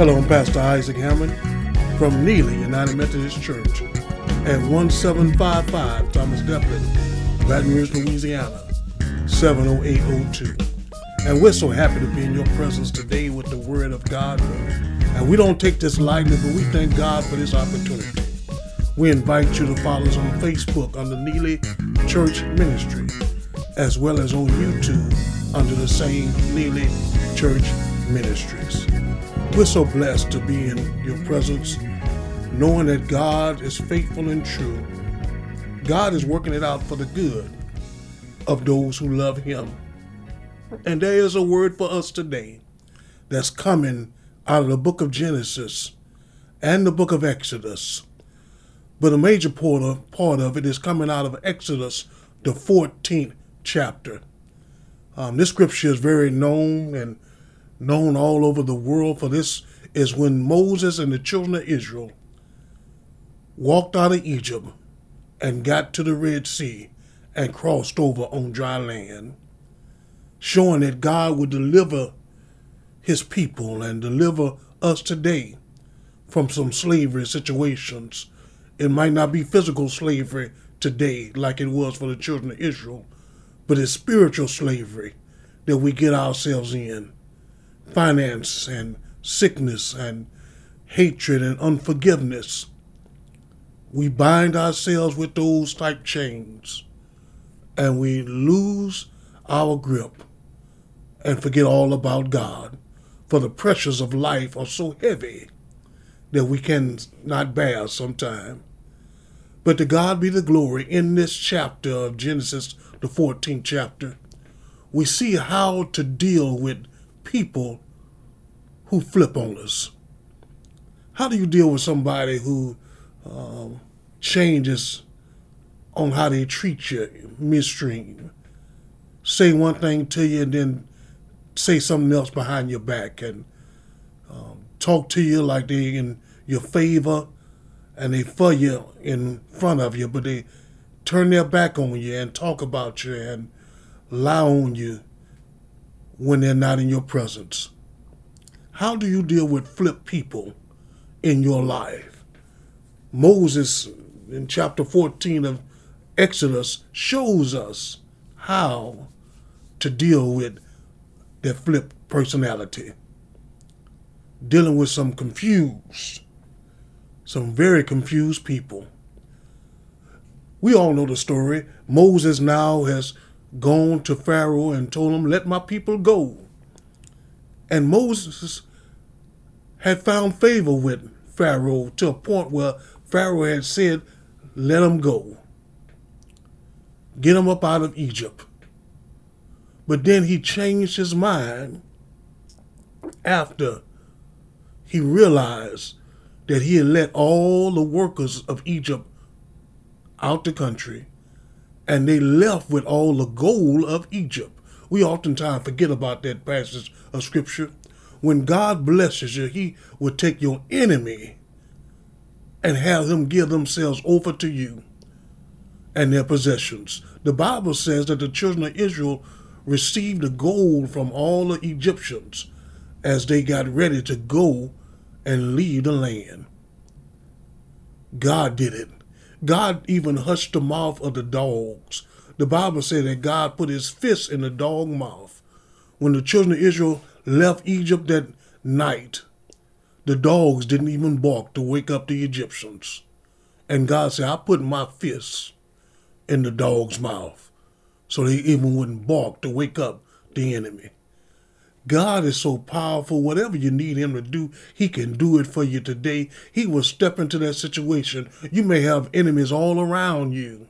Hello, I'm Pastor Isaac Hammond from Neely United Methodist Church at 1755 Thomas Delpit, Baton Rouge, Louisiana, 70802. And we're so happy to be in your presence today with the Word of God. And we don't take this lightly, but we thank God for this opportunity. We invite you to follow us on Facebook under Neely Church Ministry, as well as on YouTube under the same Neely Church Ministries. We're so blessed to be in your presence, knowing that God is faithful and true. God is working it out for the good of those who love Him. And there is a word for us today that's coming out of the book of Genesis and the book of Exodus. But a major part of, part of it is coming out of Exodus, the 14th chapter. Um, this scripture is very known and known all over the world, for this is when Moses and the children of Israel walked out of Egypt and got to the Red Sea and crossed over on dry land, showing that God would deliver his people and deliver us today from some slavery situations. It might not be physical slavery today like it was for the children of Israel, but it's spiritual slavery that we get ourselves in finance and sickness and hatred and unforgiveness. We bind ourselves with those type chains and we lose our grip and forget all about God. For the pressures of life are so heavy that we can not bear sometime. But to God be the glory in this chapter of Genesis, the 14th chapter, we see how to deal with people who flip on us. How do you deal with somebody who um, changes on how they treat you midstream? Say one thing to you and then say something else behind your back and um, talk to you like they in your favor and they for you in front of you, but they turn their back on you and talk about you and lie on you when they're not in your presence. How do you deal with flip people in your life? Moses in chapter 14 of Exodus shows us how to deal with their flip personality. Dealing with some confused, some very confused people. We all know the story. Moses now has gone to Pharaoh and told him, Let my people go. And Moses had found favor with Pharaoh to a point where Pharaoh had said, Let him go. Get him up out of Egypt. But then he changed his mind after he realized that he had let all the workers of Egypt out the country and they left with all the gold of Egypt. We oftentimes forget about that passage of scripture. When God blesses you, He will take your enemy and have them give themselves over to you and their possessions. The Bible says that the children of Israel received the gold from all the Egyptians as they got ready to go and leave the land. God did it. God even hushed the mouth of the dogs. The Bible said that God put his fist in the dog mouth. When the children of Israel left Egypt that night, the dogs didn't even bark to wake up the Egyptians. And God said, I put my fist in the dog's mouth so they even wouldn't bark to wake up the enemy. God is so powerful. Whatever you need Him to do, He can do it for you today. He will step into that situation. You may have enemies all around you,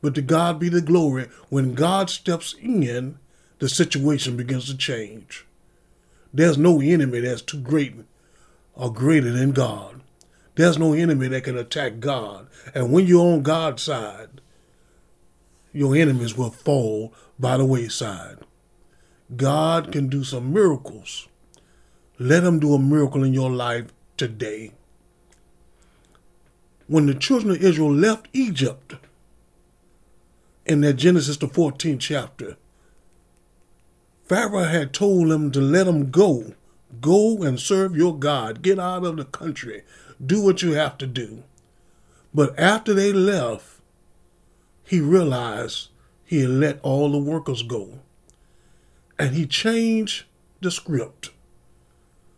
but to God be the glory. When God steps in, the situation begins to change. There's no enemy that's too great or greater than God. There's no enemy that can attack God. And when you're on God's side, your enemies will fall by the wayside. God can do some miracles. Let him do a miracle in your life today. When the children of Israel left Egypt in that Genesis the 14th chapter, Pharaoh had told them to let them go Go and serve your God. Get out of the country. Do what you have to do. But after they left, he realized he had let all the workers go. And he changed the script.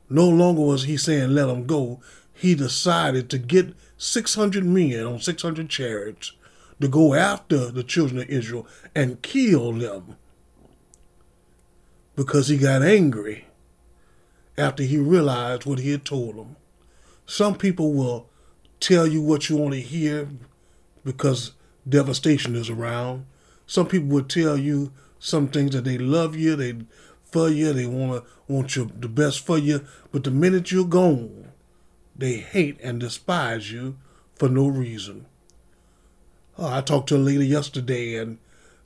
No longer was he saying, let them go. He decided to get 600 men on 600 chariots to go after the children of Israel and kill them because he got angry after he realized what he had told them. Some people will tell you what you want to hear because devastation is around. Some people will tell you some things that they love you, they for you, they want to want you the best for you, but the minute you're gone, they hate and despise you for no reason. Oh, I talked to a lady yesterday, and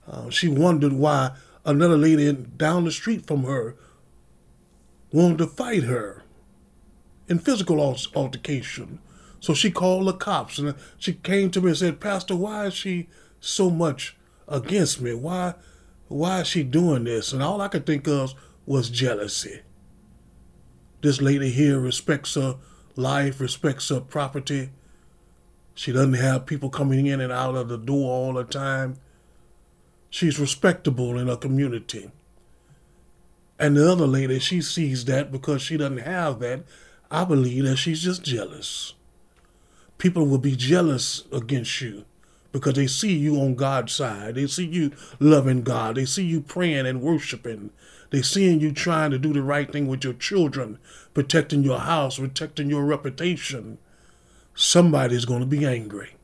uh, she wondered why another lady down the street from her wanted to fight her in physical altercation. So she called the cops and she came to me and said, Pastor, why is she so much against me? Why why is she doing this? And all I could think of was jealousy. This lady here respects her life, respects her property. She doesn't have people coming in and out of the door all the time. She's respectable in her community. And the other lady, she sees that because she doesn't have that. I believe that she's just jealous. People will be jealous against you because they see you on God's side. They see you loving God. They see you praying and worshiping. They seeing you trying to do the right thing with your children, protecting your house, protecting your reputation. Somebody's going to be angry.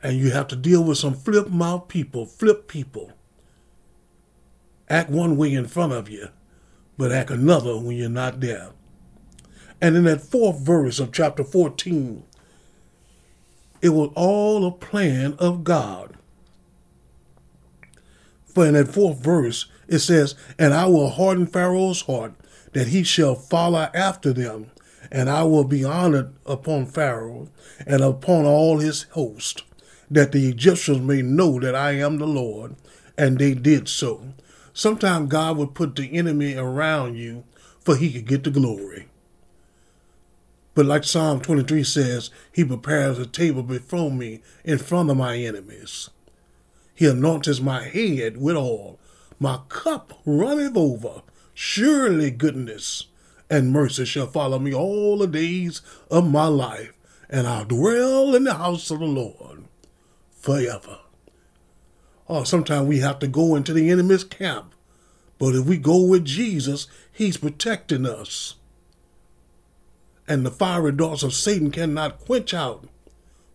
And you have to deal with some flip mouth people, flip people act one way in front of you, but act another when you're not there. And in that fourth verse of chapter 14, it was all a plan of God. For in that fourth verse, it says, And I will harden Pharaoh's heart, that he shall follow after them, and I will be honored upon Pharaoh and upon all his host, that the Egyptians may know that I am the Lord. And they did so. Sometimes God would put the enemy around you for he could get the glory. But like Psalm 23 says, he prepares a table before me in front of my enemies. He anoints my head with oil. My cup runneth over. Surely goodness and mercy shall follow me all the days of my life, and I'll dwell in the house of the Lord forever. Oh, sometimes we have to go into the enemy's camp. But if we go with Jesus, he's protecting us. And the fiery darts of Satan cannot quench out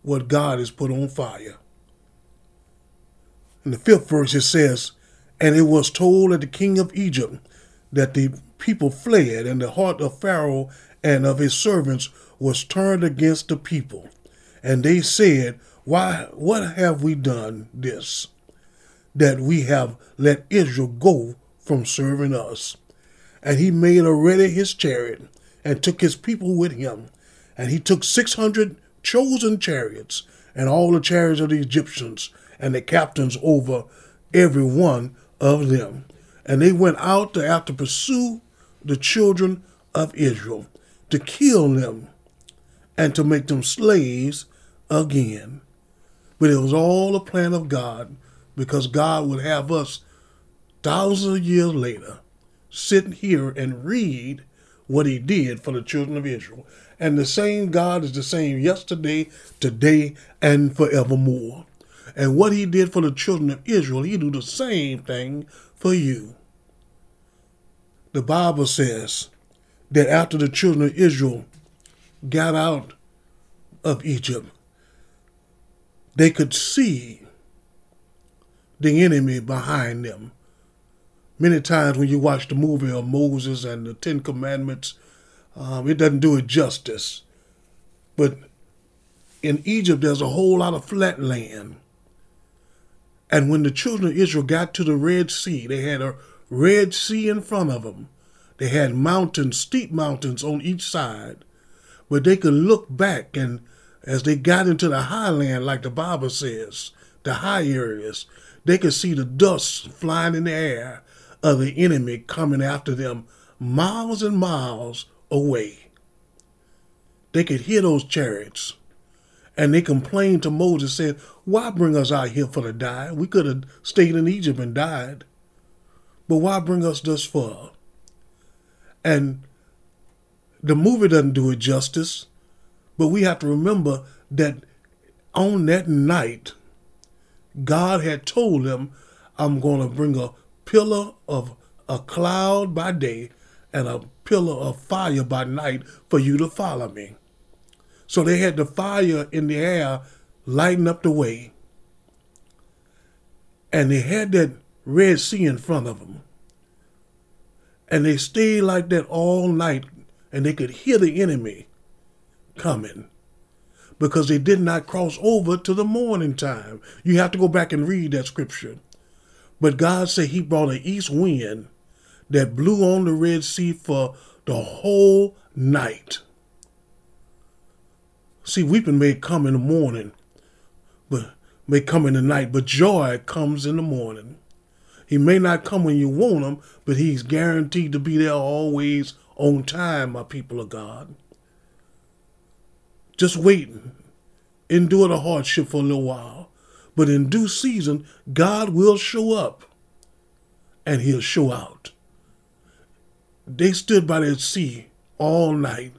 what God has put on fire. In the fifth verse, it says, And it was told at the king of Egypt that the people fled, and the heart of Pharaoh and of his servants was turned against the people. And they said, Why, what have we done this? that we have let Israel go from serving us. And he made a ready his chariot and took his people with him. And he took 600 chosen chariots and all the chariots of the Egyptians and the captains over every one of them. And they went out to to pursue the children of Israel, to kill them and to make them slaves again. But it was all a plan of God because God would have us thousands of years later sit here and read what he did for the children of Israel. And the same God is the same yesterday, today, and forevermore. And what he did for the children of Israel, he do the same thing for you. The Bible says that after the children of Israel got out of Egypt, they could see the enemy behind them. Many times when you watch the movie of Moses and the Ten Commandments, um, it doesn't do it justice. But in Egypt, there's a whole lot of flat land. And when the children of Israel got to the Red Sea, they had a Red Sea in front of them. They had mountains, steep mountains on each side. But they could look back, and as they got into the highland, like the Bible says, the high areas, they could see the dust flying in the air of the enemy coming after them miles and miles away. They could hear those chariots. And they complained to Moses, said, Why bring us out here for to die? We could have stayed in Egypt and died. But why bring us thus far? And the movie doesn't do it justice, but we have to remember that on that night, God had told them, I'm going to bring a pillar of a cloud by day and a pillar of fire by night for you to follow me. So they had the fire in the air lighting up the way. And they had that Red Sea in front of them. And they stayed like that all night, and they could hear the enemy coming because they did not cross over to the morning time. You have to go back and read that scripture. But God said He brought an east wind that blew on the Red Sea for the whole night. See, weeping may come in the morning, but may come in the night, but joy comes in the morning. He may not come when you want him, but he's guaranteed to be there always on time, my people of God. Just wait. Endure the hardship for a little while. But in due season, God will show up and he'll show out. They stood by that sea all night,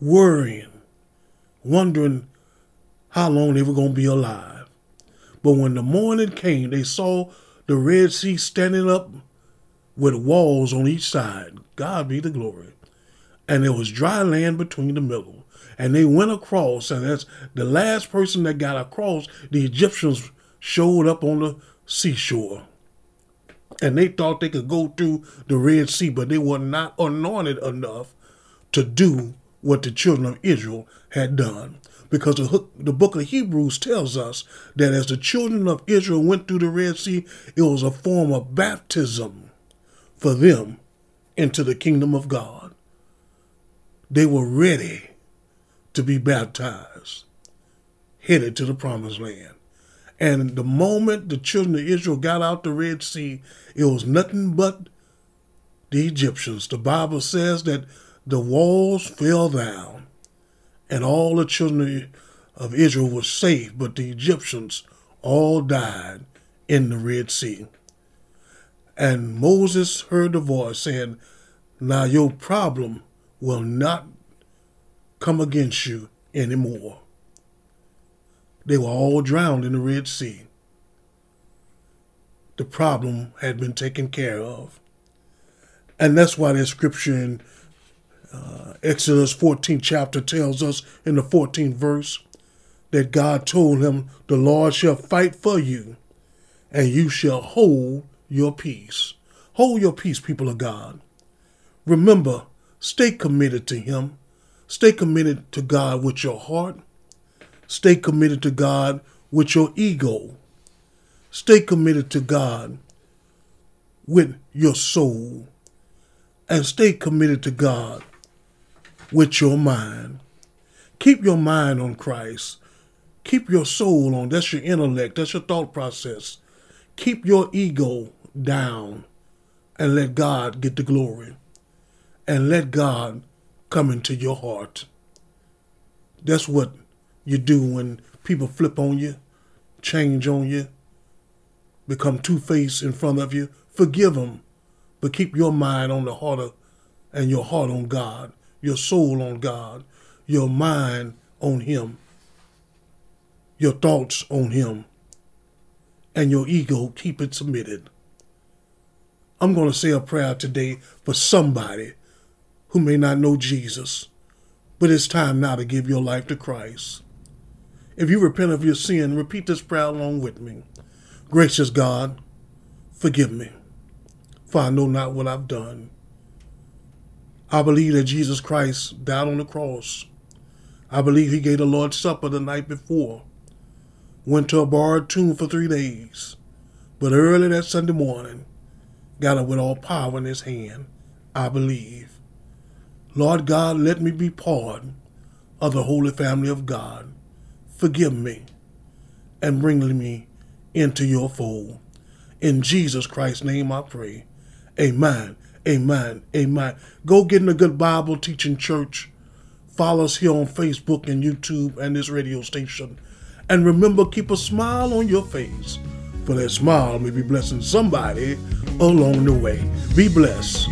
worrying, wondering how long they were going to be alive. But when the morning came, they saw the Red Sea standing up with walls on each side. God be the glory. And there was dry land between the middle. And they went across, and that's the last person that got across, the Egyptians showed up on the seashore. And they thought they could go through the Red Sea, but they were not anointed enough to do what the children of Israel had done. Because the, the book of Hebrews tells us that as the children of Israel went through the Red Sea, it was a form of baptism for them into the kingdom of God. They were ready to be baptized, headed to the promised land. And the moment the children of Israel got out the Red Sea, it was nothing but the Egyptians. The Bible says that the walls fell down, and all the children of Israel were saved, but the Egyptians all died in the Red Sea. And Moses heard the voice saying, Now your problem will not come against you anymore. They were all drowned in the Red Sea. The problem had been taken care of. And that's why that scripture in uh, Exodus 14 chapter tells us in the 14th verse that God told him, The Lord shall fight for you, and you shall hold your peace. Hold your peace, people of God. Remember, stay committed to Him. Stay committed to God with your heart. Stay committed to God with your ego. Stay committed to God with your soul. And stay committed to God with your mind. Keep your mind on Christ. Keep your soul on. That's your intellect. That's your thought process. Keep your ego down and let God get the glory. And let God come into your heart. That's what you do when people flip on you, change on you, become two faced in front of you. Forgive them, but keep your mind on the heart of, and your heart on God your soul on God, your mind on Him, your thoughts on Him, and your ego keep it submitted. I'm going to say a prayer today for somebody who may not know Jesus, but it's time now to give your life to Christ. If you repent of your sin, repeat this prayer along with me. Gracious God, forgive me, for I know not what I've done. I believe that Jesus Christ died on the cross. I believe he gave the Lord's Supper the night before, went to a borrowed tomb for three days, but early that Sunday morning, got up with all power in his hand. I believe. Lord God, let me be part of the holy family of God. Forgive me and bring me into your fold. In Jesus Christ's name I pray. Amen Amen. Amen. Go get in a good Bible teaching church. Follow us here on Facebook and YouTube and this radio station. And remember, keep a smile on your face, for that smile may be blessing somebody along the way. Be blessed.